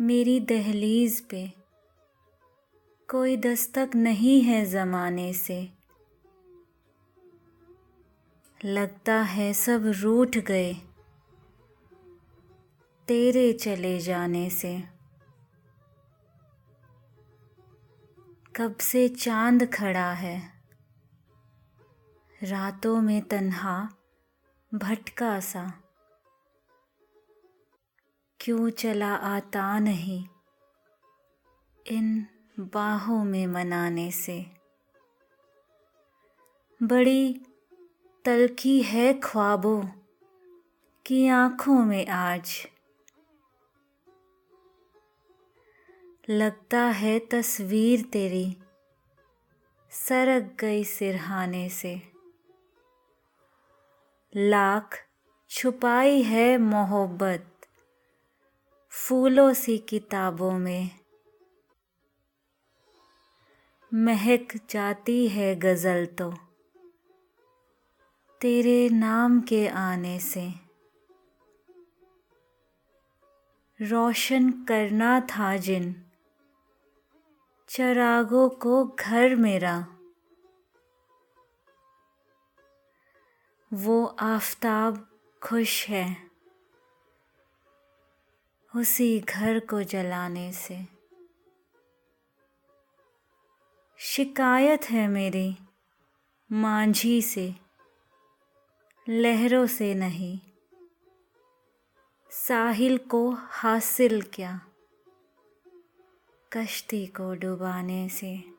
मेरी दहलीज पे। कोई दस्तक नहीं है ज़माने से। लगता है सब रूठ गए। तेरे चले जाने से। कब से चाँद खड़ा है। रातों में तन्हा, भटका सा। क्यों चला आता नहीं? इन बाहों में मनाने से। बड़ी तलखी है ख्वाबों की आँखों में आज। लगता है तस्वीर तेरी सरक गई सिरहाने से। लाख छुपाई है मोहब्बत फूलों सी किताबों में। महक जाती है गज़ल तो। तेरे नाम के आने से। रोशन करना था जिन। चरागों को घर मेरा। वो आफताब खुश है। उसी घर को जलाने से। शिकायत है मेरी मांझी से, लहरों से नहीं। साहिल को हासिल क्या, कश्ती को डुबाने से।